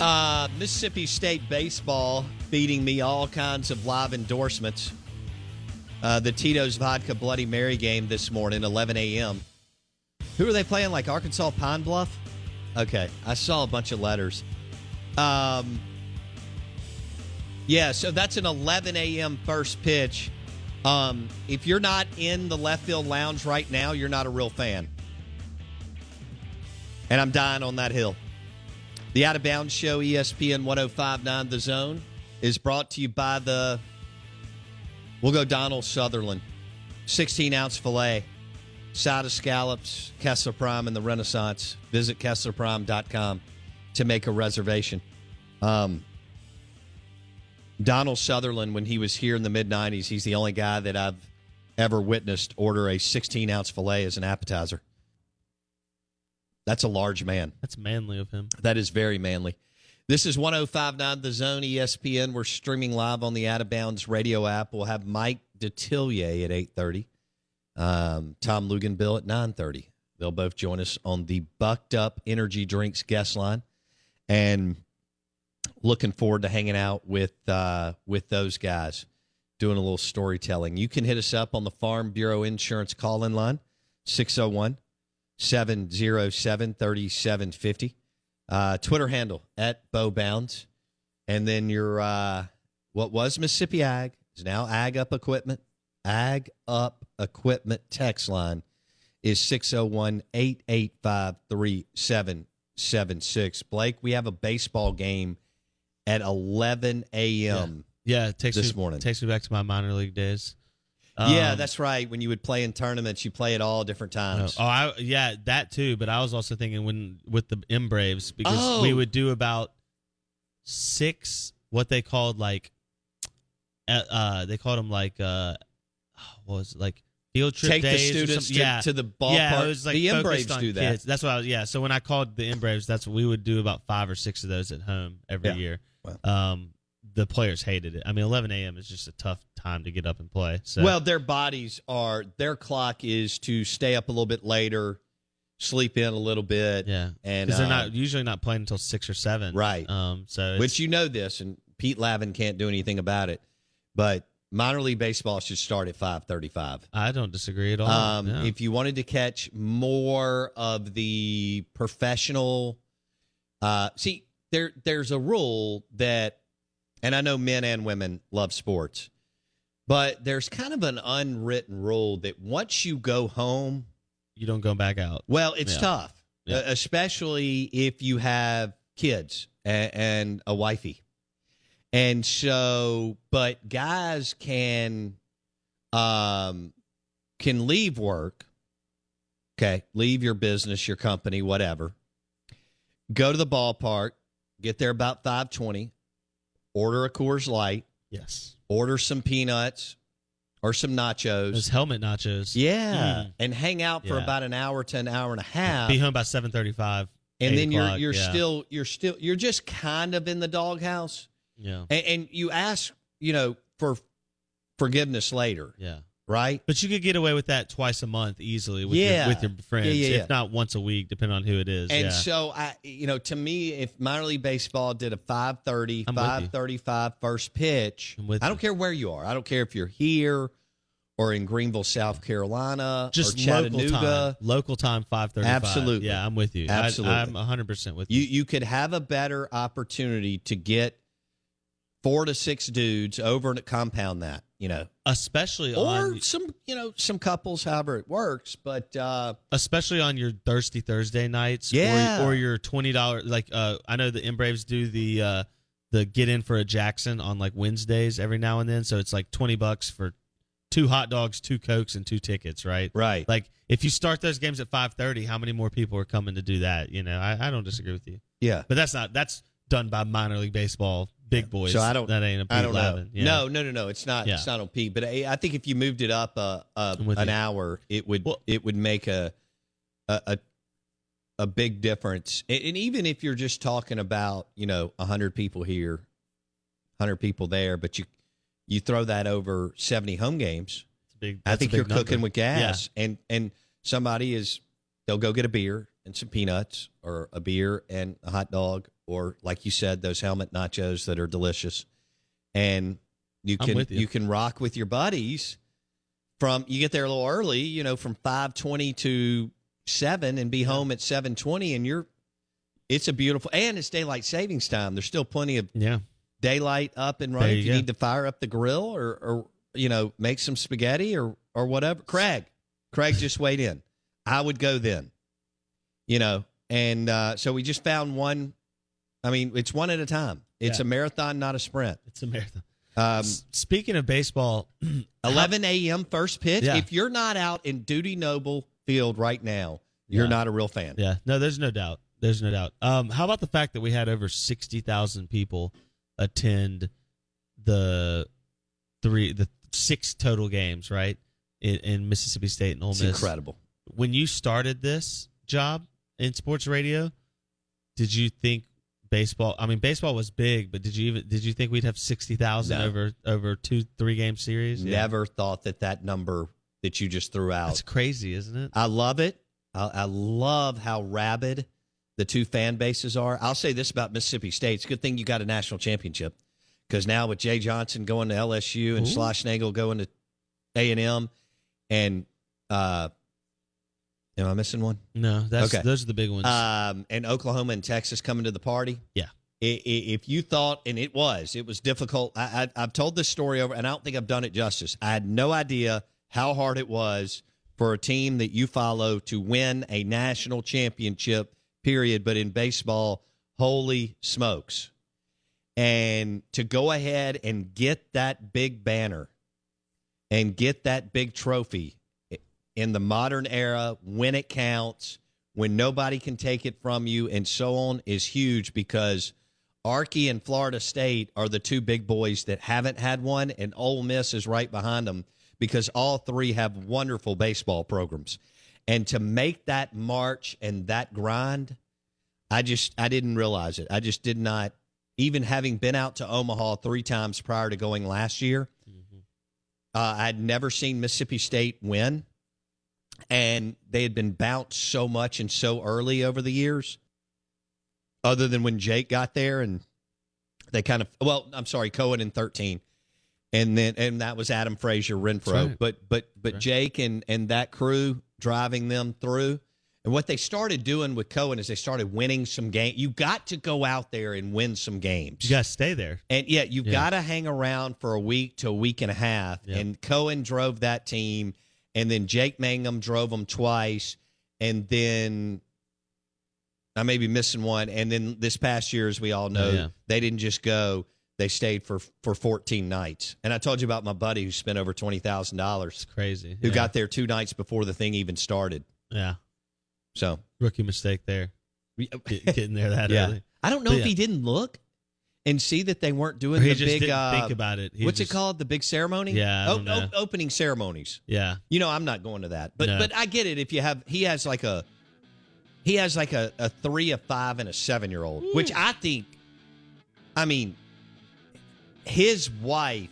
Uh, Mississippi State baseball feeding me all kinds of live endorsements. Uh, the Tito's Vodka Bloody Mary game this morning, 11 a.m. Who are they playing? Like Arkansas Pine Bluff? Okay, I saw a bunch of letters. Um, yeah, so that's an 11 a.m. first pitch. Um, if you're not in the left field lounge right now, you're not a real fan. And I'm dying on that hill. The Out of Bounds Show, ESPN 1059 The Zone, is brought to you by the. We'll go Donald Sutherland. 16 ounce filet, side of scallops, Kessler Prime, and the Renaissance. Visit KesslerPrime.com to make a reservation. Um, Donald Sutherland, when he was here in the mid 90s, he's the only guy that I've ever witnessed order a 16 ounce filet as an appetizer. That's a large man. That's manly of him. That is very manly. This is 1059 The Zone ESPN. We're streaming live on the Out of Bounds radio app. We'll have Mike Detillier at 8.30, um, Tom Luginbill at 9.30. They'll both join us on the Bucked Up Energy Drinks guest line. And looking forward to hanging out with uh, with those guys, doing a little storytelling. You can hit us up on the Farm Bureau Insurance call-in line, 601 707 3750. Uh, Twitter handle at Bo Bounds. And then your, uh, what was Mississippi Ag is now Ag Up Equipment. Ag Up Equipment text line is 601 885 3776. Blake, we have a baseball game at 11 a.m. Yeah, it takes this me, morning. Takes me back to my minor league days. Yeah, Um, that's right. When you would play in tournaments, you play at all different times. Oh, I yeah, that too. But I was also thinking when with the M Braves because Oh. we would do about six what they called like, uh, uh they called them like uh, what was it, like field trip Take the days or students to- yeah. to the Yeah, ballpark. it was like The M Braves do that. kids. That's what I was. Yeah. So when I called the M Braves, that's what we would do about five or six of those at home every Yeah. year. Wow. Um, the players hated it. I mean, 11 a.m. is just a tough time to get up and play. So Well, their bodies are their clock is to stay up a little bit later, sleep in a little bit. yeah, and because they're uh, not usually not playing until six or seven. Right. Um. So which you know this, and Pete Lavin can't do anything about it. But minor league baseball should start at five thirty-five. I don't disagree at all. Um, No. If you wanted to catch more of the professional, uh, see there there's a rule that, and I know men and women love sports, but there's kind of an unwritten rule that once you go home, you don't go back out. Well, it's Yeah. tough, Yeah. especially if you have kids and, and a wifey. And so, but guys can um can leave work. Okay, leave your business, your company, whatever. Go to the ballpark, get there about 5:20, order a Coors Light, Yes. order some peanuts or some nachos. Those helmet nachos. Yeah, Mm. and hang out for Yeah. about an hour to an hour and a half. Be home by seven thirty-five. and then you're you're yeah. still you're still you're just kind of in the doghouse, Yeah. and, and you ask you know for forgiveness later, Yeah. Right? But you could get away with that twice a month easily with Yeah. your with your friends, Yeah, yeah, if not once a week, depending on who it is. And so I, you know, to me, if minor league baseball did a 5:30, I'm 5:35 first pitch, I don't you. care where you are. I don't care if you're here or in Greenville, South Carolina, just or Chattanooga. local time, local time, five thirty-five. Absolutely. Yeah, I'm with you. Absolutely. I, I'm 100 percent with You you. you could have a better opportunity to get four to six dudes over to compound that, you know, Especially or on some you know some couples, however it works. But uh, especially on your thirsty Thursday nights, Yeah. or, or your twenty dollars. Like uh, I know the M Braves do the uh, the get in for a Jackson on like Wednesdays every now and then, so it's like twenty bucks for two hot dogs, two cokes, and two tickets. Right, right, Like if you start those games at five thirty, how many more people are coming to do that? You know, I, I don't disagree with you, yeah. but that's not that's done by minor league baseball big boys. So I don't. that ain't a I don't know. Yeah. No, no, no, no. It's not. Yeah. It's not on P. But I, I think if you moved it up uh, uh, an you. hour, it would Well- it would make a a a, a big difference. And, and even if you're just talking about you know hundred people here, hundred people there, but you you throw that over seventy home games, It's a big, I think you're number. cooking with gas. And and somebody is they'll go get a beer and some peanuts or a beer and a hot dog or like you said those helmet nachos that are delicious. And you can with you. can rock with your buddies from you get there a little early, you know, from 5:20 to 7 and be home at 7:20 and you're it's a beautiful and it's daylight savings time. There's still plenty of Yeah, daylight up and running. you If you go. need to fire up the grill or, or you know make some spaghetti or or whatever. Craig, Craig just weighed in. I would go then. You know, and uh, so we just found one. I mean, it's one at a time. It's Yeah. a marathon, not a sprint. it's a marathon. Um, Speaking of baseball, 11 a.m. first pitch. Yeah. If you're not out in Dudy Noble Field right now, you're Yeah. not a real fan. Yeah, no, there's no doubt. There's no doubt. Um, how about the fact that we had over sixty thousand people attend the three, the six total games, right, in, in Mississippi State and Ole It's Miss. incredible. When you started this job in sports radio, did you think baseball? I mean, baseball was big, but did you even did you think we'd have sixty thousand No. over over two three game series? Yeah. Never thought that that number that you just threw out That's crazy, isn't it? I love it. I, I love how rabid the two fan bases are. I'll say this about Mississippi State: it's a good thing you got a national championship because now with Jay Johnson going to LSU and Ooh. Schlossnagle going to A and M, and uh, am I missing one? No, that's Okay. those are the big ones. Um, and Oklahoma and Texas coming to the party. yeah. If you thought, and it was, it was difficult. I, I, I've told this story over, and I don't think I've done it justice. I had no idea how hard it was for a team that you follow to win a national championship, period. But in baseball, holy smokes. And to go ahead and get that big banner and get that big trophy in the modern era when it counts, when nobody can take it from you, and so on is huge because Archie and Florida State are the two big boys that haven't had one, and Ole Miss is right behind them because all three have wonderful baseball programs. And to make that march and that grind, I just I didn't realize it. I just did not even having been out to Omaha three times prior to going last year. Uh, I'd never seen Mississippi State win, and they had been bounced so much and so early over the years. Other than when Jake got there, and they kind of well, I'm sorry, Cohen in 13, and then and that was Adam Frazier, Renfroe, right. but but but Right. Jake and and that crew driving them through. And what they started doing with Cohen is they started winning some games. You got to go out there and win some games. You got to stay there. And yeah, you've Yeah. got to hang around for a week to a week and a half. Yeah. And Cohen drove that team, and then Jake Mangum drove them twice. and then I may be missing one. And then this past year, as we all know, yeah. they didn't just go; they stayed for for 14 nights. And I told you about my buddy who spent over twenty thousand dollars, Crazy. who Yeah. got there two nights before the thing even started. yeah So rookie mistake there. Getting there that yeah, early. I don't know But if yeah. he didn't look and see that they weren't doing the big. uh, think about it. He what's just- it called? The big ceremony? Yeah, O- don't know. o- opening ceremonies. Yeah. You know, I'm not going to that, but No. but I get it. If you have, he has like a, he has like a, a three, a five, and a seven year old, which I think, I mean, his wife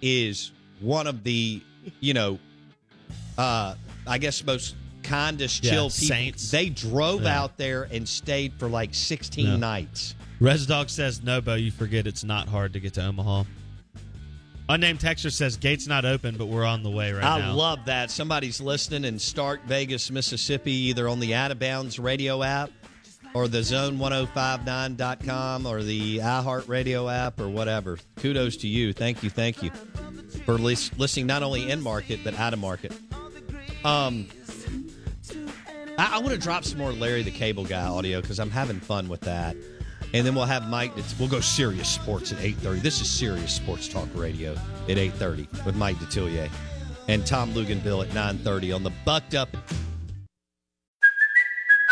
is one of the, you know, uh, I guess most kindest, Yeah, chill people. saints. They drove Yeah. out there and stayed for like 16 No. nights. Res Dog says, no, Bo, you forget it's not hard to get to Omaha. Unnamed Texter says, gate's not open, but we're on the way right I now. I love that. Somebody's listening in Stark, Vegas, Mississippi, either on the Out of Bounds radio app or the zone1059.com or the iHeartRadio app or whatever. Kudos to you. Thank you. Thank you for lis- listening not only in market, but out of market. Um, I, I want to drop some more Larry the Cable Guy audio because I'm having fun with that. And then we'll have Mike. We'll go serious sports at 8:30. This is serious sports talk radio at 8:30 with Mike Detillier and Tom Luginbill at 9:30 on the Bucked Up.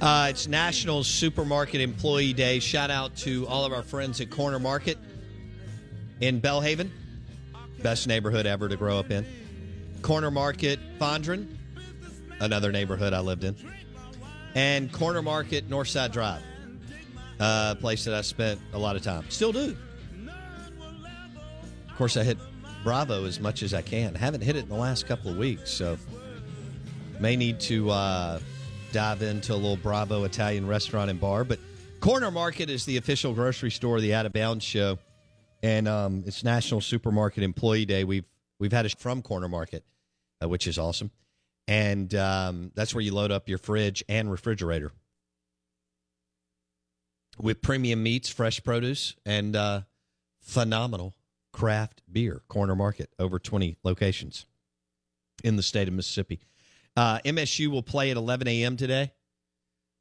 Uh, it's National Supermarket Employee Day. Shout out to all of our friends at Corner Market in Belhaven. Best neighborhood ever to grow up in. Corner Market Fondren, another neighborhood I lived in. And Corner Market Northside Drive, a place that I spent a lot of time. Still do. Of course, I hit Bravo as much as I can. haven't hit it in the last couple of weeks, so may need to uh, dive into a little Bravo Italian restaurant and bar. But Corner Market is the official grocery store of the Out of Bounds show, and um, it's National Supermarket Employee Day. We've we've had it from Corner Market, uh, which is awesome, and um, that's where you load up your fridge and refrigerator with premium meats, fresh produce, and uh, phenomenal craft beer. Corner Market, over twenty locations in the state of Mississippi. Uh, MSU will play at 11 a.m. today.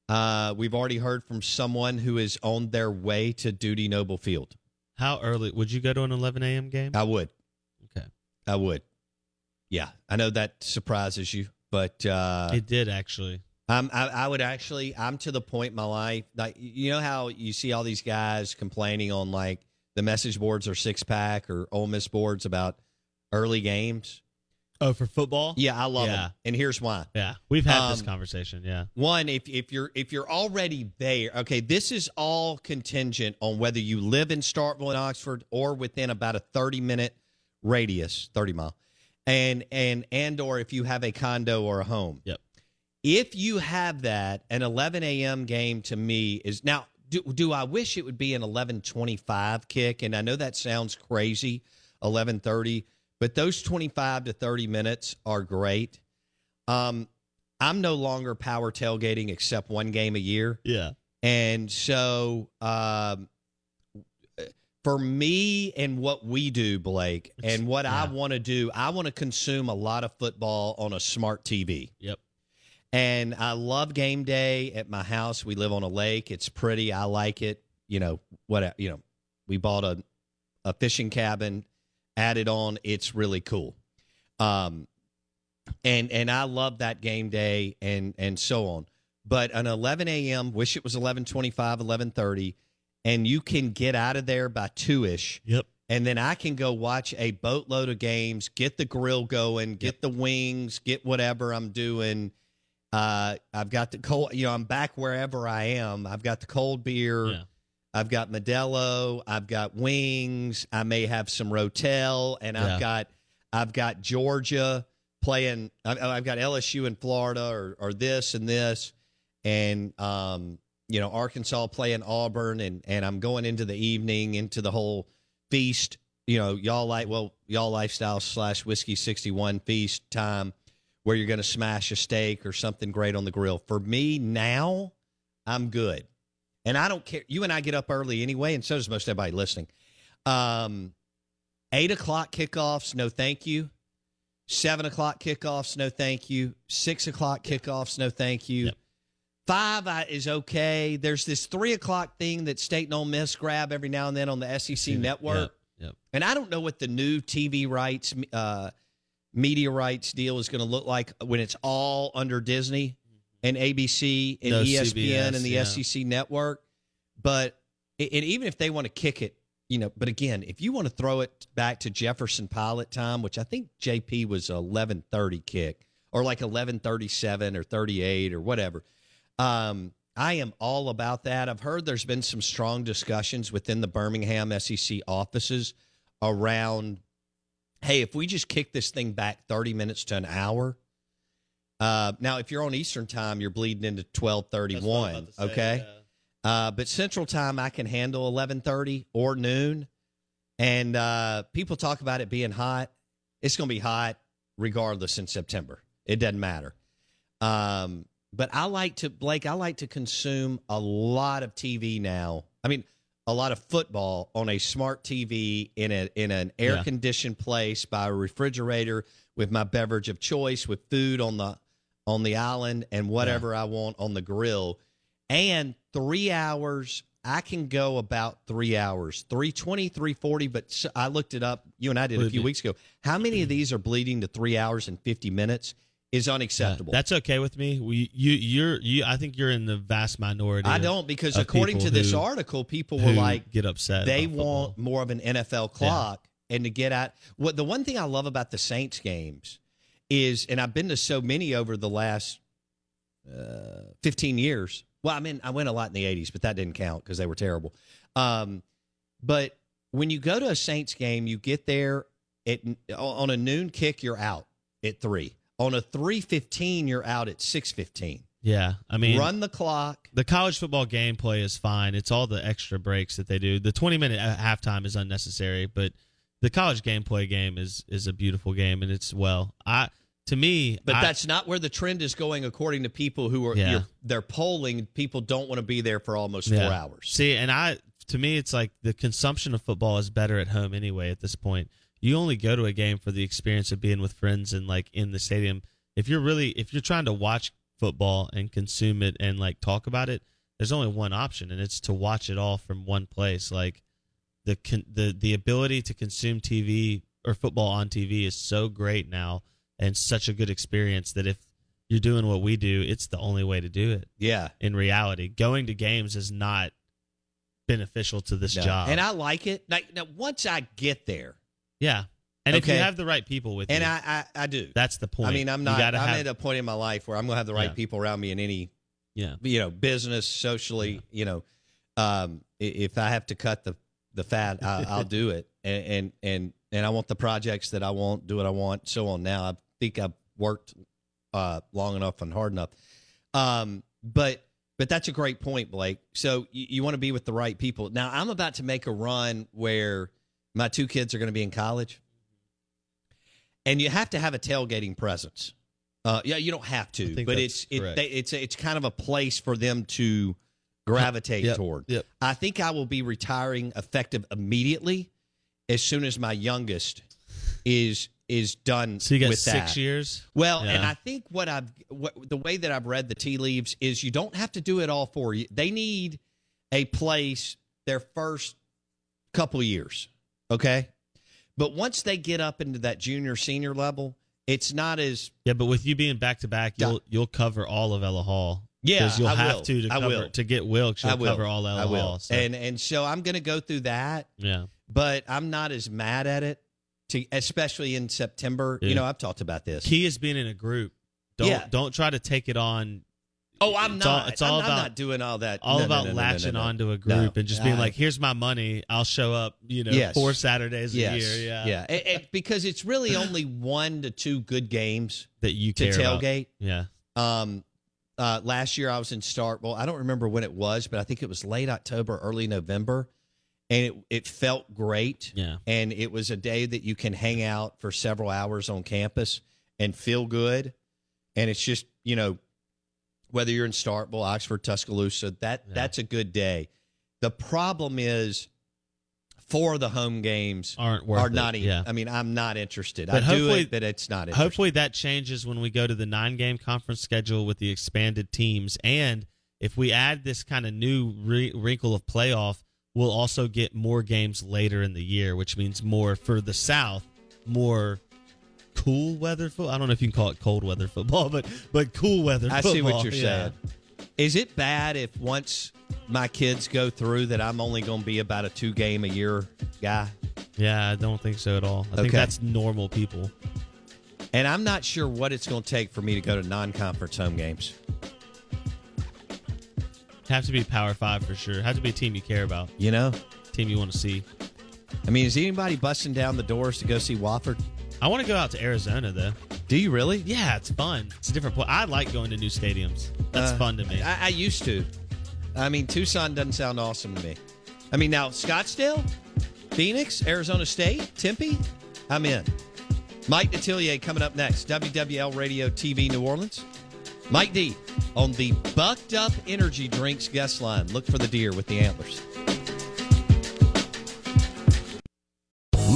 Uh, we've already heard from someone who is on their way to Dudy Noble Field. How early? Would you go to an 11 a.m. game? I would. Okay. I would. Yeah, I know that surprises you, but uh, it did actually. I'm, I, I would actually. I'm to the point in my life like you know how you see all these guys complaining on like the message boards or six pack or Ole Miss boards about early games. Oh, for football? Yeah, I love Yeah. them, and here's why. Yeah, we've had this Um, conversation. Yeah, One, if if you're if you're already there, okay, this is all contingent on whether you live in Starkville and Oxford or within about a 30 minute radius, 30 mile, and and and or if you have a condo or a home. Yep. If you have that, an 11 a.m. game to me is now. Do, do I wish it would be an 11:25 kick? And I know that sounds crazy, 11:30, but those 25 to 30 minutes are great. Um, I'm no longer power tailgating except one game a year. Yeah. And so um, for me and what we do, Blake, and what I want to do, I want to consume a lot of football on a smart TV. Yep. And I love game day at my house. We live on a lake. It's pretty. I like it. You know, what you know, we bought a a fishing cabin, added on. It's really cool. Um and and I love that game day and and so on. But an 11 a.m. Wish it was 11:25, 11:30, and you can get out of there by two ish. Yep. And then I can go watch a boatload of games, get the grill going, get the wings, get whatever I'm doing. Uh, I've got the cold. You know, I'm back wherever I am. I've got the cold beer. Yeah. I've got Modelo. I've got wings. I may have some Rotel, and Yeah. I've got I've got Georgia playing. I've, I've got LSU in Florida, or or this and this, and um, you know Arkansas playing Auburn, and and I'm going into the evening into the whole feast. You know, y'all like well, y'all lifestyle slash whiskey sixty one feast time where you're going to smash a steak or something great on the grill. For me now, I'm good. And I don't care. You and I get up early anyway, and so does most everybody listening. Um, eight o'clock kickoffs, no thank you. Seven o'clock kickoffs, no thank you. Six o'clock kickoffs, no thank you. Five I- is okay. There's this three o'clock thing that State and Ole Miss grab every now and then on the SEC network. Yep. Yep. And I don't know what the new TV rights, uh, media rights deal is going to look like when it's all under Disney and ABC and No ESPN and the yeah. SEC network. But and even if they want to kick it, you know, but again, if you want to throw it back to Jefferson Pilot time, which I think JP was eleven thirty kick or like eleven thirty seven or thirty eight or whatever. Um, I am all about that. I've heard there's been some strong discussions within the Birmingham SEC offices around, hey, if we just kick this thing back 30 minutes to an hour. Uh, now, if you're on Eastern time, you're bleeding into 1231. okay. Uh, but Central time, I can handle 1130 or noon. And uh, people talk about it being hot. It's going to be hot regardless in September. It doesn't matter. Um, but I like to, Blake, I like to consume a lot of TV now. I mean, a lot of football on a smart TV in a in an air Yeah. conditioned place by a refrigerator with my beverage of choice with food on the on the island and whatever I want on the grill. And 3 hours I can go about 3 hours. 320, 340, but I looked it up. You and I did a few weeks ago. How many of mm. these are bleeding to 3 hours and 50 minutes is unacceptable. That's okay with me. We, you, you're, you. I think you're in the vast minority. I don't because according to this who- article, people were like get upset. They football. want more of an NFL clock and to get at what the one thing I love about the Saints games is, and I've been to so many over the last uh, fifteen years. Well, I mean, I went a lot in the '80s, but that didn't count because they were terrible. Um, but when you go to a Saints game, you get there at on a noon kick, you're out at three. On a three fifteen, you're out at six fifteen. Yeah, I mean, Run the clock. The college football gameplay is fine. It's all the extra breaks that they do. The 20 minute uh, halftime is unnecessary, but the college gameplay game is is a beautiful game, and it's well. I to me, But I- that's not where the trend is going, according to people who are Yeah. they're polling. People don't want to be there for almost four Yeah. hours. See, and I to me, it's like the consumption of football is better at home anyway. At this point, you only go to a game for the experience of being with friends and like in the stadium. If you're really if you're trying to watch football and consume it and like talk about it, there's only one option, and it's to watch it all from one place. Like the con- the the ability to consume TV or football on TV is so great now and such a good experience that if you're doing what we do, it's the only way to do it. Yeah. In reality, going to games is not beneficial to this No. job. and I like it. Like now, once I get there, yeah, And if you have the right people with and you, I, I I do. that's the point. I mean, I'm not. I'm have- at a point in my life where I'm going to have the right Yeah. people around me in any, Yeah. you know, business, socially. You know, um, if I have to cut the the fat, I, I'll do it. And, and and and I want the projects that I want, do what I want, so on. Now, I think I've worked uh, long enough and hard enough. Um, but but that's a great point, Blake. So you, you want to be with the right people. Now, I'm about to make a run where my two kids are going to be in college and you have to have a tailgating presence. Uh, yeah, you don't have to, but it's it, they, it's it's kind of a place for them to gravitate Yep, toward. yep. I think I will be retiring effective immediately as soon as my youngest is is done. So you got with six that. years? Well, and I think what I've what, the way that I've read the tea leaves is you don't have to do it all for you. They need a place their first couple years, okay? But once they get up into that junior senior level, it's not as Yeah, but with you being back to back, you'll you'll cover all of Ella Hall. Yeah, you'll I have will. to to cover to get Wilkes. You'll I will cover all Ella I will. Hall. So. And and so I'm going to go through that, yeah, but I'm not as mad at it. To especially in September, Yeah. you know, I've talked about this. key is being in a group. Don't Yeah. don't try to take it on. Oh, I'm It's all- not. it's all I'm, I'm about- not doing all that. All No, about no, no, latching onto a group and just being I- like, "Here's my money. I'll show up." You know, Yes. four Saturdays a year. Yeah, yeah. It- it- because it's really only one to two good games that you to care about. tailgate. Yeah, Um, uh, last year I was in Start. Well, I don't remember when it was, but I think it was late October, early November, and it it felt great. Yeah. and it was a day that you can hang out for several hours on campus and feel good. And it's just you know whether you're in Starkville, Oxford, Tuscaloosa, that Yeah. that's a good day. The problem is. Four of the home games Aren't worth are it, not even. yeah. I mean, I'm not interested. But I do hopefully- it, but it's not. Interesting. Hopefully that changes when we go to the nine game conference schedule with the expanded teams. And if we add this kind of new re- wrinkle of playoff, we'll also get more games later in the year, which means more for the South, more cool weather football. I don't know if you can call it cold weather football, but but cool weather I football. see what you're yeah. saying. Is it bad if once my kids go through that I'm only going to be about a two game a year guy? Yeah, I don't think so at all. I think that's normal people. And I'm not sure what it's going to take for me to go to non conference home games. Have to be Power Five for sure. Have to be a team you care about, You know? team you want to see. I mean, is anybody busting down the doors to go see Wofford? I want to go out to Arizona though. Do you really? Yeah, it's fun. It's a different point. I like going to new stadiums. That's Uh, fun to me. I, I used to. I mean, Tucson doesn't sound awesome to me. I mean, now Scottsdale, Phoenix, Arizona State, Tempe, I'm in. Mike Detillier coming up next. WWL Radio TV New Orleans. Mike D on the Bucked Up Energy Drinks guest line. Look for the deer with the antlers.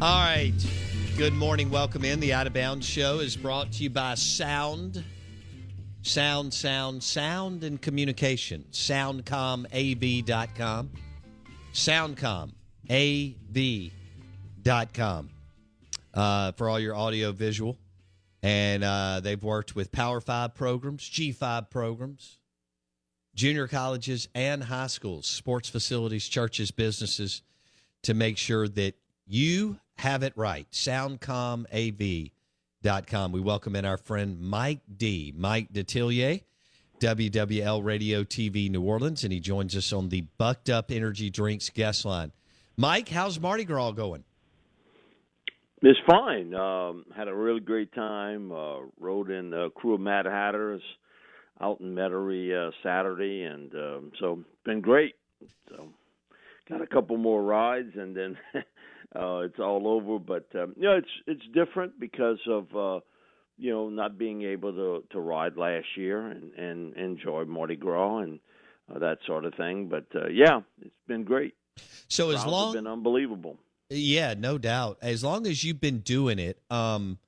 All right. Good morning. Welcome in. The Out of Bounds Show is brought to you by Sound. Sound, sound, sound and communication. SoundcomAV.com. SoundcomAV.com uh, for all your audio visual. And uh, they've worked with Power 5 programs, G5 programs, junior colleges and high schools, sports facilities, churches, businesses to make sure that you have it right. SoundcomAV.com. We welcome in our friend Mike D. Mike Detillier, WWL Radio TV New Orleans, and he joins us on the Bucked Up Energy Drinks guest line. Mike, how's Mardi Gras going? It's fine. Um, had a really great time. Uh, rode in the krewe of Mad Hatters out in Metairie uh, Saturday, and um, so been great. So got a couple more rides, and then uh, it's all over. But um, you know, it's it's different because of uh, you know not being able to to ride last year and and enjoy Mardi Gras and uh, that sort of thing. But uh, yeah, it's been great. So as have long been unbelievable. Yeah, no doubt. As long as you've been doing it, um,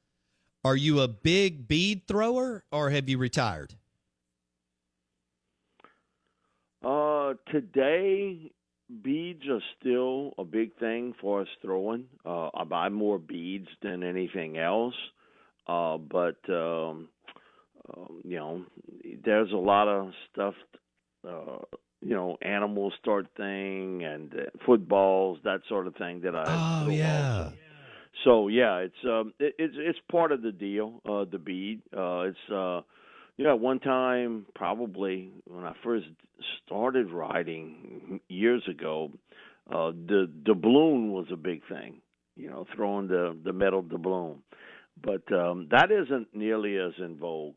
are you a big bead thrower or have you retired? Uh, today, beads are still a big thing for us throwing. Uh, I buy more beads than anything else. Uh, but um, um, you know, there's a lot of stuff. Uh, you know, animal start thing and uh, footballs, that sort of thing that I. Oh yeah. also. So yeah, it's um, it, it's it's part of the deal. Uh, the bead. Uh, it's uh, you know, one time probably when I first started riding years ago, uh, the doubloon was a big thing. You know, throwing the the metal doubloon, but um, that isn't nearly as in vogue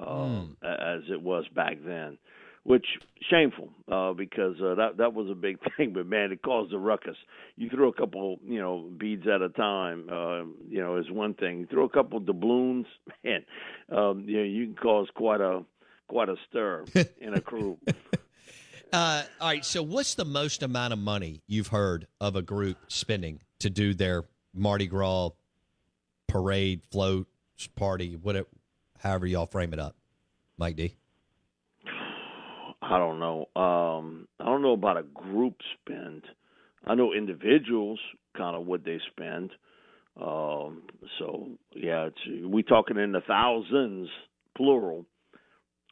um, as it was back then. Which shameful uh, because uh, that that was a big thing, but man, it caused a ruckus. You throw a couple, you know, beads at a time, uh, you know, is one thing. You throw a couple doubloons, man, um, you know, you can cause quite a quite a stir in a crew. Uh, all right. So, what's the most amount of money you've heard of a group spending to do their Mardi Gras parade, float, party, whatever, however y'all frame it up, Mike D? I don't know. Um, I don't know about a group spend. I know individuals kind of what they spend. Um, so yeah, it's we talking in the thousands, plural,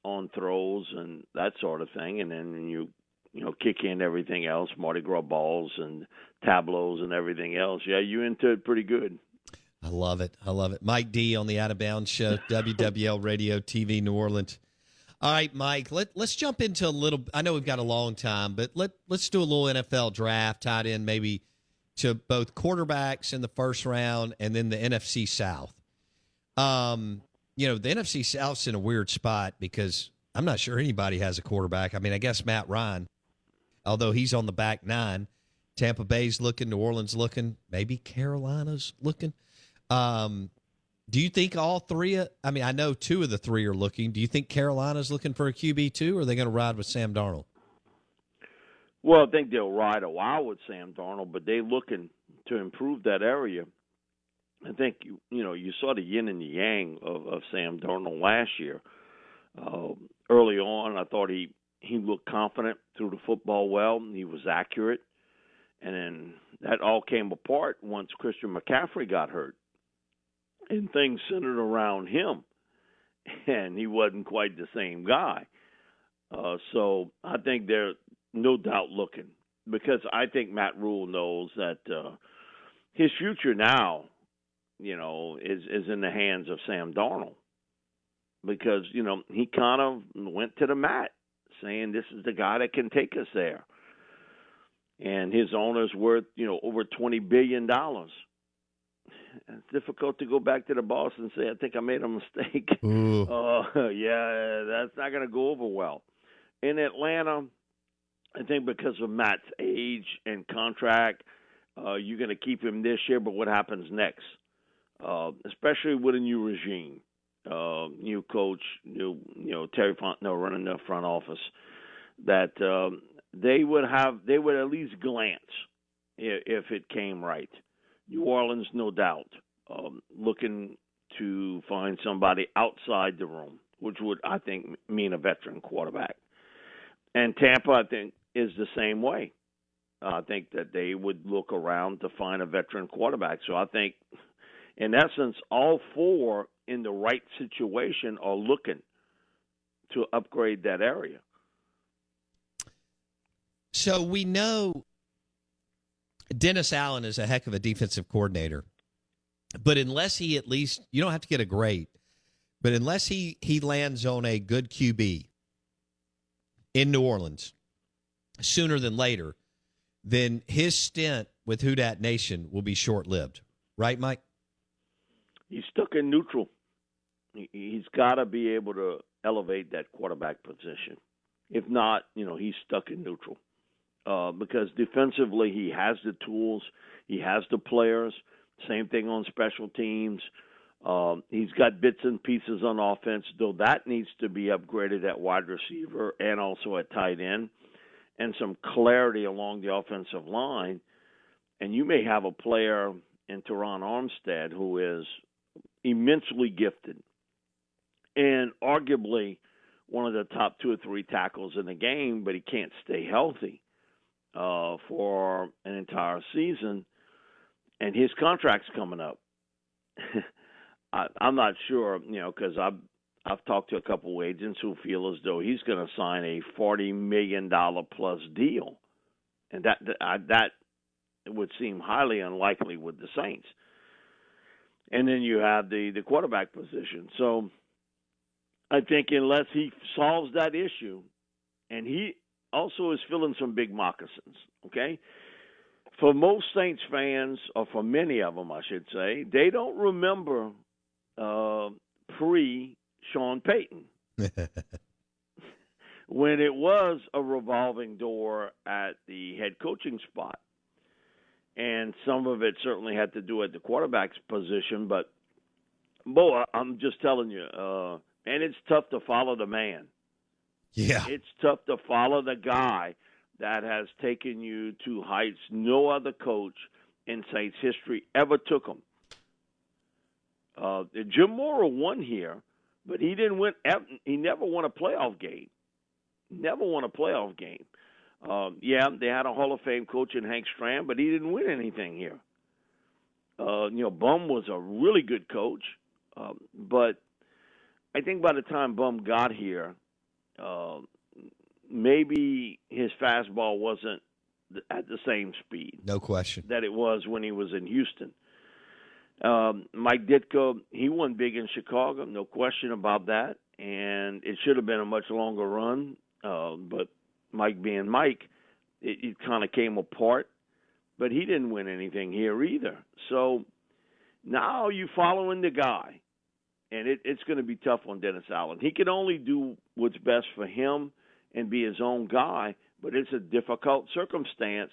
on throws and that sort of thing, and then you you know kick in everything else, Mardi Gras balls and tableaus and everything else. Yeah, you into it pretty good. I love it. I love it. Mike D on the Out of Bounds Show, WWL Radio TV New Orleans. All right, Mike. Let let's jump into a little. I know we've got a long time, but let let's do a little NFL draft tied in maybe to both quarterbacks in the first round and then the NFC South. Um, you know, the NFC South's in a weird spot because I'm not sure anybody has a quarterback. I mean, I guess Matt Ryan, although he's on the back nine. Tampa Bay's looking, New Orleans looking, maybe Carolina's looking. Um, do you think all three? I mean, I know two of the three are looking. Do you think Carolina's looking for a QB too, or are they going to ride with Sam Darnold? Well, I think they'll ride a while with Sam Darnold, but they're looking to improve that area. I think you you know you saw the yin and the yang of, of Sam Darnold last year. Uh, early on, I thought he he looked confident, threw the football well, he was accurate. And then that all came apart once Christian McCaffrey got hurt, and things centered around him, and he wasn't quite the same guy. Uh, so I think they're no doubt looking because I think Matt Rhule knows that uh, his future now, you know, is is in the hands of Sam Darnold because you know he kind of went to the mat saying this is the guy that can take us there, and his owner's worth you know over twenty billion dollars. It's difficult to go back to the boss and say I think I made a mistake. Uh, yeah, that's not going to go over well. In Atlanta, I think because of Matt's age and contract, uh, you're going to keep him this year. But what happens next? Uh, especially with a new regime, uh, new coach, new you know Terry Fontenot running the front office, that um, they would have they would at least glance if, if it came right. New Orleans, no doubt, um, looking to find somebody outside the room, which would I think mean a veteran quarterback. And Tampa, I think, is the same way. Uh, I think that they would look around to find a veteran quarterback. So I think, in essence, all four in the right situation are looking to upgrade that area. So we know Dennis Allen is a heck of a defensive coordinator, but unless he at least you don't have to get a great, but unless he he lands on a good QB in New Orleans sooner than later, then his stint with Who Dat Nation will be short lived. Right, Mike? He's stuck in neutral. He- He's got to be able to elevate that quarterback position. If not, you know, he's stuck in neutral. Uh, because defensively, he has the tools, he has the players. Same thing on special teams. Um, he's got bits and pieces on offense, though that needs to be upgraded at wide receiver and also at tight end, and some clarity along the offensive line. And you may have a player in Terron Armstead who is immensely gifted and arguably one of the top two or three tackles in the game, but he can't stay healthy uh, for an entire season, and his contract's coming up. I, I'm not sure, you know, because I've I've talked to a couple of agents who feel as though he's going to sign a forty million dollar plus deal, and that that, that would seem highly unlikely with the Saints. And then you have the the quarterback position. So I think unless he solves that issue, and he also is filling some big moccasins. Okay, for most Saints fans, or for many of them, I should say, they don't remember uh, pre Sean Payton when it was a revolving door at the head coaching spot. And some of it certainly had to do at the quarterback's position, but Bo, I- I'm just telling you, uh, and it's tough to follow the man. Yeah. It's tough to follow the guy that has taken you to heights no other coach in Saints history ever took them. Uh, Jim Mora won here, but he didn't win. He never won a playoff game. Never won a playoff game. Um, yeah, they had a Hall of Fame coach in Hank Stram, but he didn't win anything here. Uh, you know, Bum was a really good coach, um, but I think by the time Bum got here, uh, maybe his fastball wasn't at the same speed No question. that it was when he was in Houston. Um, Mike Ditka, he won big in Chicago, no question about that, and it should have been a much longer run. Uh, but Mike being Mike, it, it kind of came apart. But he didn't win anything here either. So now you're following the guy, and it, it's going to be tough on Dennis Allen. He can only do what's best for him and be his own guy, but it's a difficult circumstance,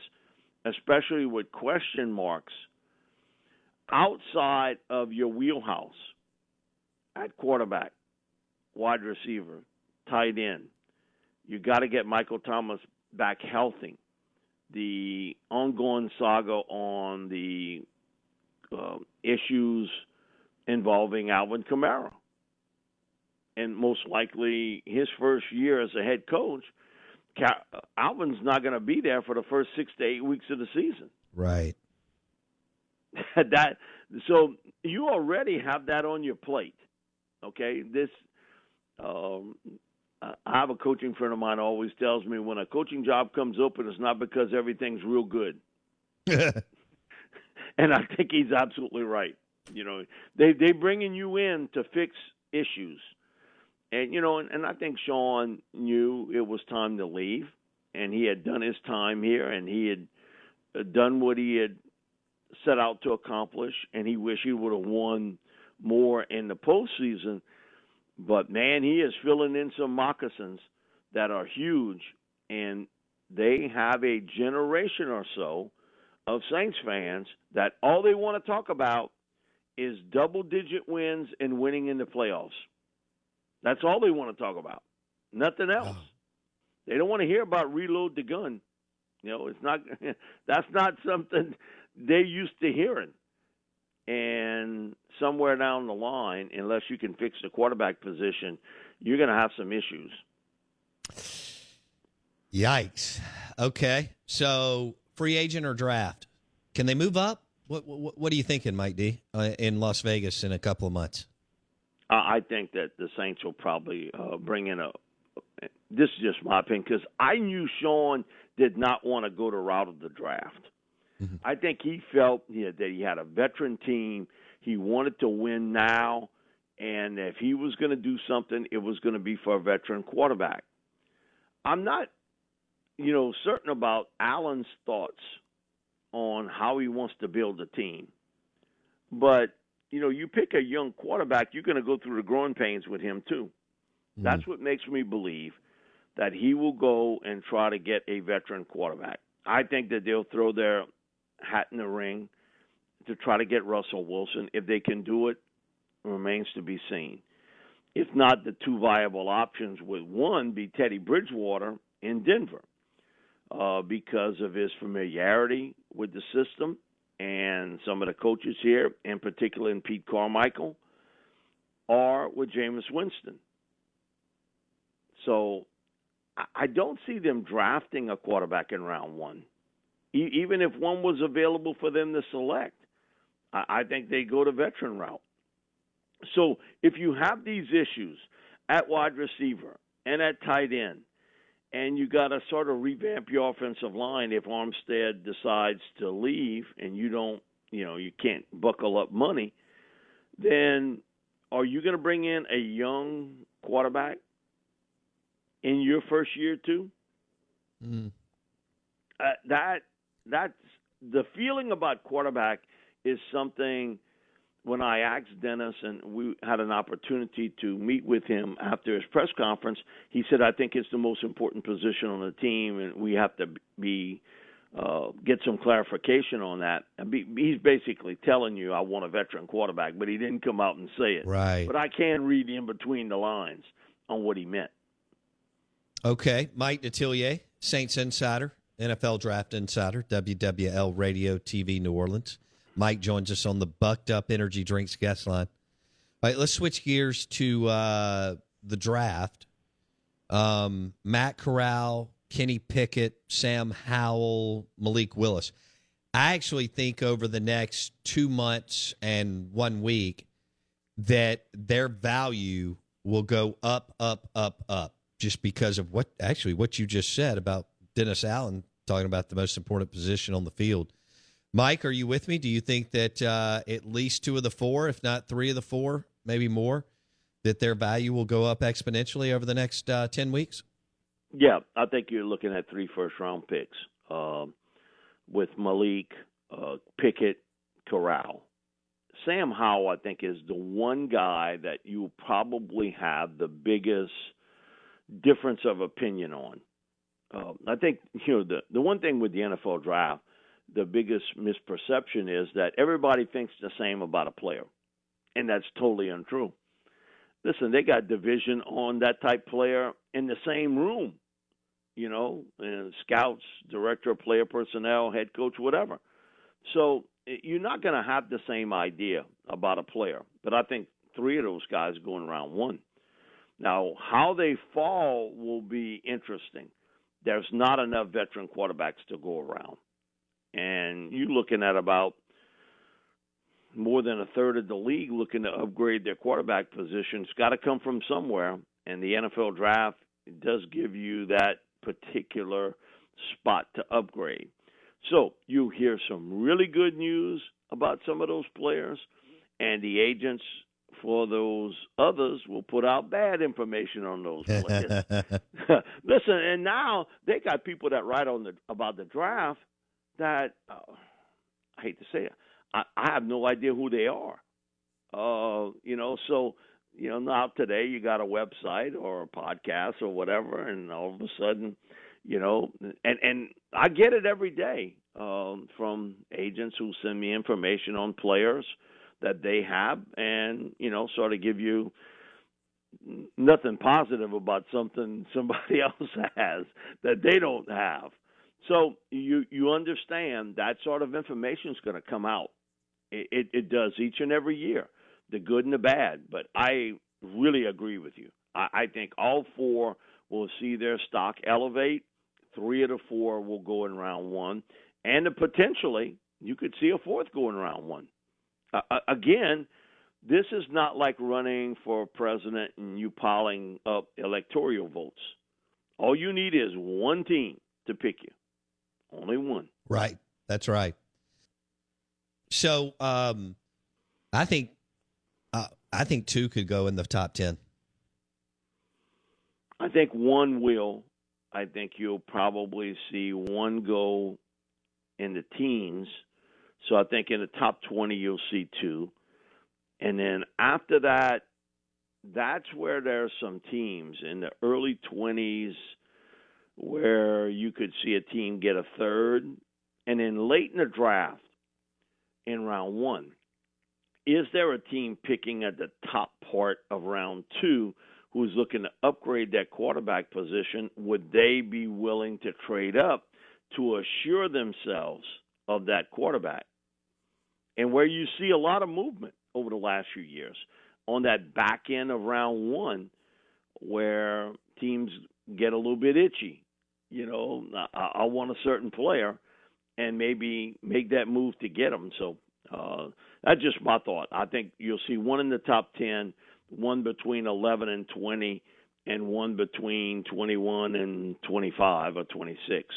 especially with question marks outside of your wheelhouse at quarterback, wide receiver, tight end. You got to get Michael Thomas back healthy. The ongoing saga on the uh, issues involving Alvin Kamara. And most likely his first year as a head coach, Alvin's not going to be there for the first six to eight weeks of the season. Right. that so you already have that on your plate. Okay, this um, I I have a coaching friend of mine always tells me when a coaching job comes open, it's not because everything's real good, and I think he's absolutely right. You know, they they bringing you in to fix issues, and you know, and, and I think Sean knew it was time to leave, and he had done his time here, and he had uh, done what he had set out to accomplish, and he wished he would have won more in the postseason. But man, he is filling in some moccasins that are huge, and they have a generation or so of Saints fans that all they want to talk about is double digit wins and winning in the playoffs. That's all they want to talk about. Nothing else. Uh-huh. They don't want to hear about reload the gun. You know, it's not that's not something they're used to hearing. And somewhere down the line, unless you can fix the quarterback position, you're going to have some issues. Yikes. Okay. So free agent or draft? Can they move up? What what, what are you thinking, Mike D, uh, in Las Vegas in a couple of months? I I think that the Saints will probably uh, bring in a. This is just my opinion because I knew Sean did not want to go the route of the draft. Mm-hmm. I think he felt you know, that he had a veteran team. He wanted to win now, and if he was going to do something, it was going to be for a veteran quarterback. I'm not, you know, certain about Allen's thoughts on how he wants to build a team, but you know, you pick a young quarterback, you're going to go through the growing pains with him too. Mm-hmm. That's what makes me believe that he will go and try to get a veteran quarterback. I think that they'll throw their hat in the ring to try to get Russell Wilson. If they can do it, remains to be seen. If not, the two viable options would one be Teddy Bridgewater in Denver uh, because of his familiarity with the system and some of the coaches here, in particular in Pete Carmichael, or with Jameis Winston. So I don't see them drafting a quarterback in round one even if one was available for them to select, I think they go to veteran route. So if you have these issues at wide receiver and at tight end, and you got to sort of revamp your offensive line if Armstead decides to leave and you don't, you know, you can't buckle up money, then are you going to bring in a young quarterback in your first year too? Mm. Uh, that that's the feeling about quarterback is something when I asked Dennis and we had an opportunity to meet with him after his press conference, he said, I think it's the most important position on the team and we have to be uh, get some clarification on that. He's basically telling you, I want a veteran quarterback, but he didn't come out and say it. Right. But I can read in between the lines on what he meant. Okay. Mike Detillier, Saints Insider. NFL Draft Insider, WWL Radio TV New Orleans. Mike joins us on the Bucked Up Energy Drinks guest line. All right, let's switch gears to uh, the draft. Um, Matt Corral, Kenny Pickett, Sam Howell, Malik Willis. I actually think over the next two months and one week that their value will go up, up, up, up, just because of what actually what you just said about Dennis Allen talking about the most important position on the field. Mike, are you with me? Do you think that uh, at least two of the four, if not three of the four, maybe more, that their value will go up exponentially over the next uh, 10 weeks? Yeah, I think you're looking at three first round picks um, with Malik, uh, Pickett, Corral. Sam Howell, I think, is the one guy that you probably have the biggest difference of opinion on. Uh, I think you know the the one thing with the NFL draft, the biggest misperception is that everybody thinks the same about a player, and that's totally untrue. Listen, they got division on that type player in the same room, you know, and scouts, director of player personnel, head coach, whatever. So eh, you're not going to have the same idea about a player. But I think three of those guys going around one. Now, how they fall will be interesting there's not enough veteran quarterbacks to go around. And you're looking at about more than a third of the league looking to upgrade their quarterback position. It's got to come from somewhere. And the NFL draft does give you that particular spot to upgrade. So you hear some really good news about some of those players, and the agents for those others will put out bad information on those players. Listen, and now they got people that write on the about the draft that uh, I hate to say it, I, I have no idea who they are. Uh, you know, so you know now today you got a website or a podcast or whatever, and all of a sudden, you know, and and I get it every day um, from agents who send me information on players that they have and you know sort of give you nothing positive about something somebody else has that they don't have so you you understand that sort of information is going to come out. It, it it does each and every year the good and the bad but i really agree with you. I, I think all four will see their stock elevate. Three of the four will go in round one. And potentially you could see a fourth going round one. Uh, again, this is not like running for president and you piling up electoral votes. All you need is one team to pick you. Only one. Right. That's right. So, um, I think, uh, I think two could go in the top ten. I think one will. I think you'll probably see one go in the teens. So I think in the top 20, you'll see two. And then after that, that's where there's some teams in the early 20s where you could see a team get a third. And then late in the draft, in round one, is there a team picking at the top part of round two who's looking to upgrade that quarterback position? Would they be willing to trade up to assure themselves of that quarterback? And where you see a lot of movement over the last few years on that back end of round one, where teams get a little bit itchy. You know, I, I want a certain player, and maybe make that move to get him. So uh, that's just my thought. I think you'll see one in the top ten, one between eleven and twenty, and one between twenty-one and twenty-five or twenty-six.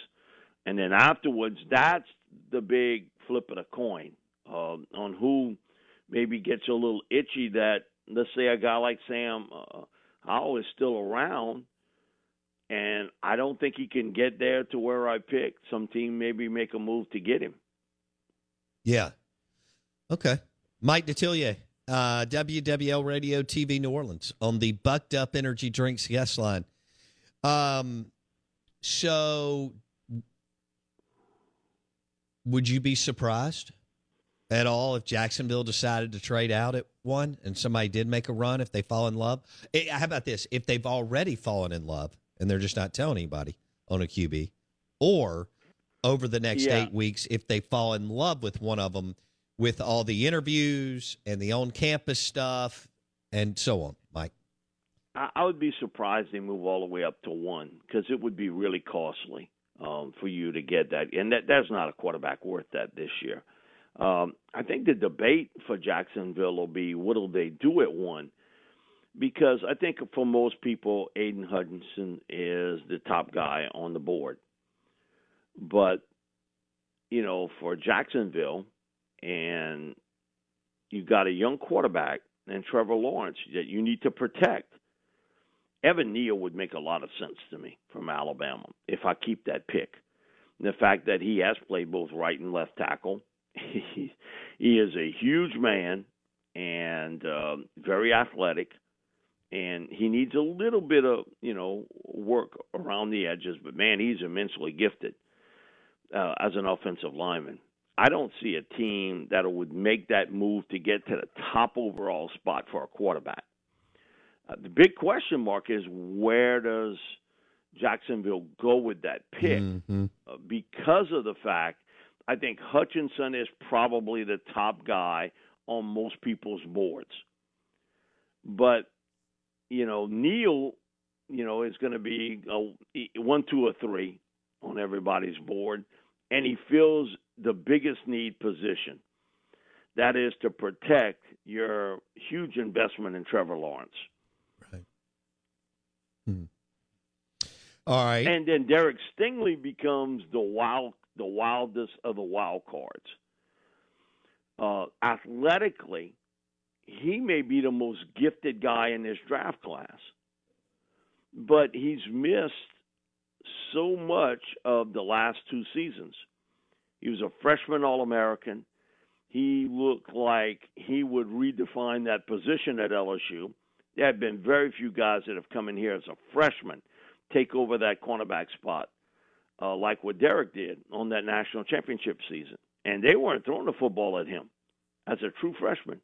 And then afterwards, that's the big flip of the coin uh, on who maybe gets a little itchy that let's say a guy like Sam uh, Howell is still around, and I don't think he can get there to where I picked. Some team maybe make a move to get him. Yeah. Okay. Mike Detillier, uh, WWL Radio TV New Orleans on the Bucked Up Energy Drinks guest line. Um, so would you be surprised at all if Jacksonville decided to trade out at one and somebody did make a run if they fall in love? Eh, How about this? If they've already fallen in love and they're just not telling anybody on a QB, or over the next Yeah. eight weeks, if they fall in love with one of them with all the interviews and the on campus stuff and so on, Mike. I, I would be surprised they move all the way up to one because it would be really costly um, for you to get that, and that that's not a quarterback worth that this year. Um, I think the debate for Jacksonville will be what'll they do at one, because I think for most people, Aidan Hutchinson is the top guy on the board, but you know for Jacksonville, and you've got a young quarterback and Trevor Lawrence that you need to protect. Evan Neal would make a lot of sense to me from Alabama if I keep that pick. And the fact that he has played both right and left tackle, he, is a huge man and uh, very athletic, and he needs a little bit of you know work around the edges. But man, he's immensely gifted uh, as an offensive lineman. I don't see a team that would make that move to get to the top overall spot for a quarterback. Uh, the big question mark is where does Jacksonville go with that pick? Mm-hmm. Uh, because of the fact I think Hutchinson is probably the top guy on most people's boards. But you know, Neal, you know, is going to be a one, two, or three on everybody's board, and he fills the biggest need position. That is to protect your huge investment in Trevor Lawrence. Right. All right. And then Derek Stingley becomes the wild, the wildest of the wild cards. Uh, athletically, he may be the most gifted guy in this draft class, but he's missed so much of the last two seasons. He was a freshman All American. He looked like he would redefine that position at LSU. There have been very few guys that have come in here as a freshman take over that cornerback spot, uh, like what Derek did on that national championship season. And they weren't throwing the football at him as a true freshman.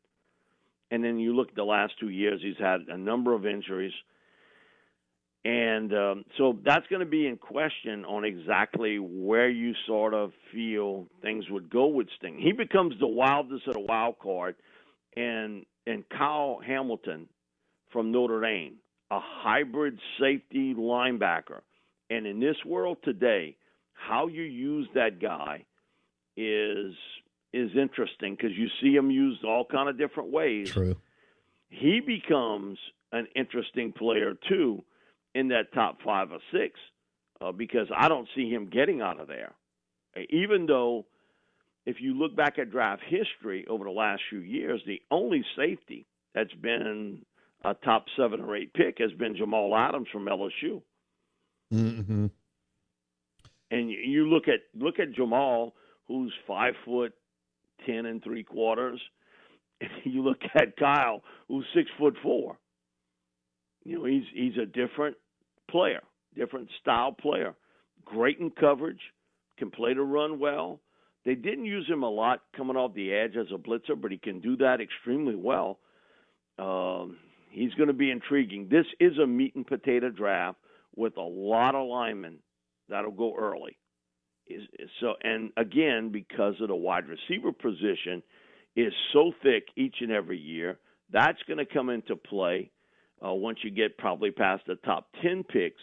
And then you look at the last two years, he's had a number of injuries. And um, so that's going to be in question on exactly where you sort of feel things would go with Sting. He becomes the wildest of the wild card, and and Kyle Hamilton from Notre Dame, a hybrid safety linebacker, and in this world today, how you use that guy is is interesting because you see him used all kind of different ways. True. He becomes an interesting player too in that top five or six uh, because I don't see him getting out of there. Even though, if you look back at draft history over the last few years, the only safety that's been a top seven or eight pick has been Jamal Adams from LSU. Mm-hmm. And you- you look at look at Jamal, who's five foot ten and three quarters, and you look at Kyle, who's six foot four. You know, he's he's a different player, different style player. Great in coverage, can play to run well. They didn't use him a lot coming off the edge as a blitzer, but he can do that extremely well. Um, he's going to be intriguing. This is a meat and potato draft with a lot of linemen that'll go early. Is, is so, and again, because of the wide receiver position is so thick each and every year, that's going to come into play uh, once you get probably past the top ten picks.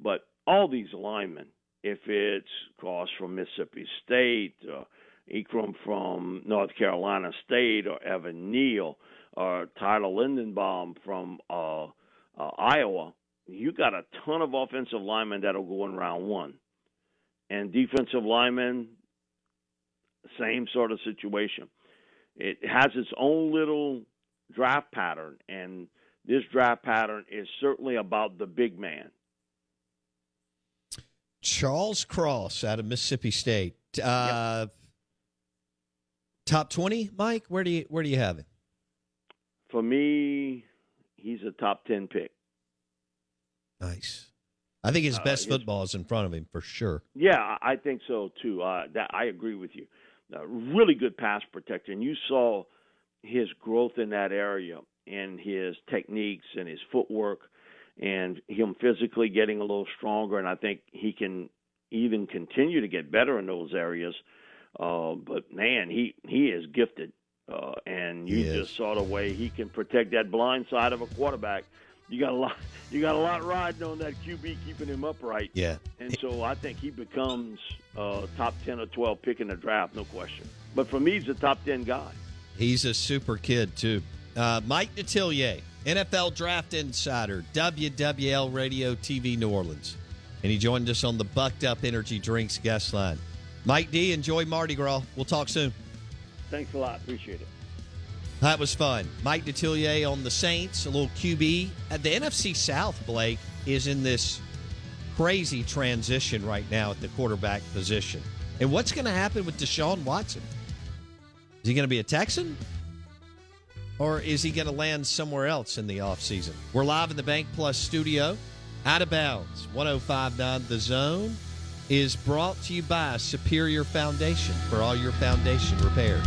But all these linemen, if it's Cross from Mississippi State, or Ikram from North Carolina State, or Evan Neal, or Tyler Linderbaum from uh, uh, Iowa, you got a ton of offensive linemen that'll go in round one, and defensive linemen, same sort of situation. It has its own little draft pattern, and this draft pattern is certainly about the big man. Charles Cross out of Mississippi State. Uh, Top twenty, Mike. Where do you where do you have it? For me, he's a top ten pick. Nice. I think his Uh, best his- football is in front of him for sure. Yeah, I think so too. Uh, that I agree with you. Uh, really good pass protector, and you saw his growth in that area and his techniques and his footwork, and him physically getting a little stronger. And I think he can even continue to get better in those areas. Uh, but man, he he is gifted, uh, and you He is. just saw the way he can protect that blind side of a quarterback. You got a lot. You got a lot riding on that QB keeping him upright. Yeah. And so I think he becomes uh, top 10 or 12 pick in the draft, no question. But for me, he's a top 10 guy. He's a super kid too. Uh, Mike Detillier, NFL Draft Insider, WWL Radio TV New Orleans, and he joined us on the Bucked Up Energy Drinks guest line. Mike D, enjoy Mardi Gras. We'll talk soon. Thanks a lot. Appreciate it. That was fun. Mike Detillier on the Saints, a little QB. Uh, the NFC South, Blake, is in this crazy transition right now at the quarterback position. And what's going to happen with Deshaun Watson? Is he going to be a Texan? Or is he going to land somewhere else in the offseason? We're live in the Bank Plus studio. Out of bounds, 1059 The Zone is brought to you by Superior Foundation for all your foundation repairs.